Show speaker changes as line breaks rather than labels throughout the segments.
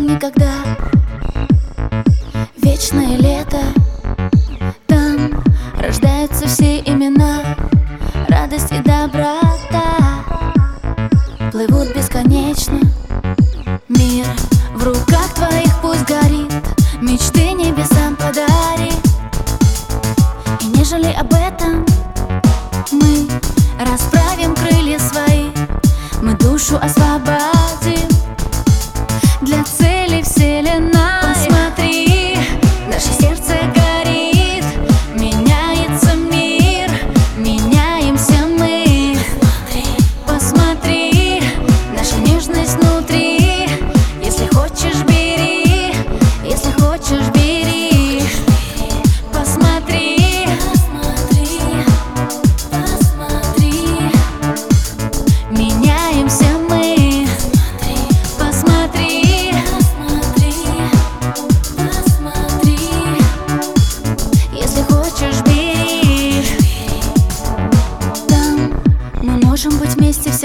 никогда. Вечное лето Там рождаются все имена Радость и доброта. Плывут бесконечно Мир в руках твоих пусть горит Мечты небесам подари И не жалей об этом Мы расправим крылья свои Мы душу освободим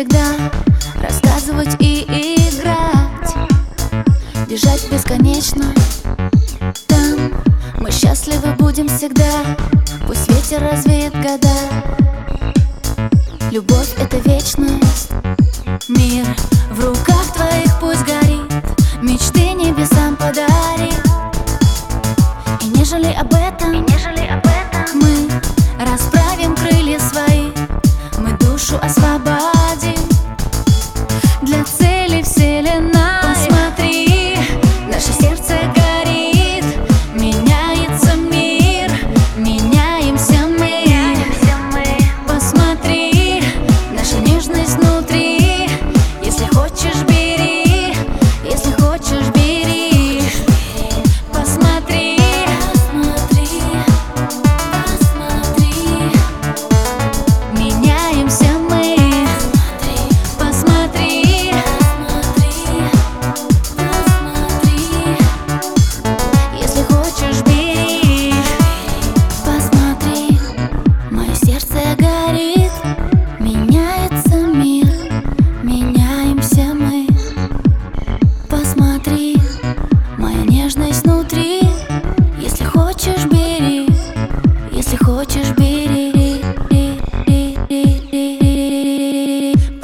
всегда Рассказывать и играть. Бежать бесконечно. Там мы счастливы будем всегда. Пусть ветер развеет года. Любовь — это вечность. Мир в руках твоих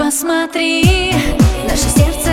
Посмотри, наше сердце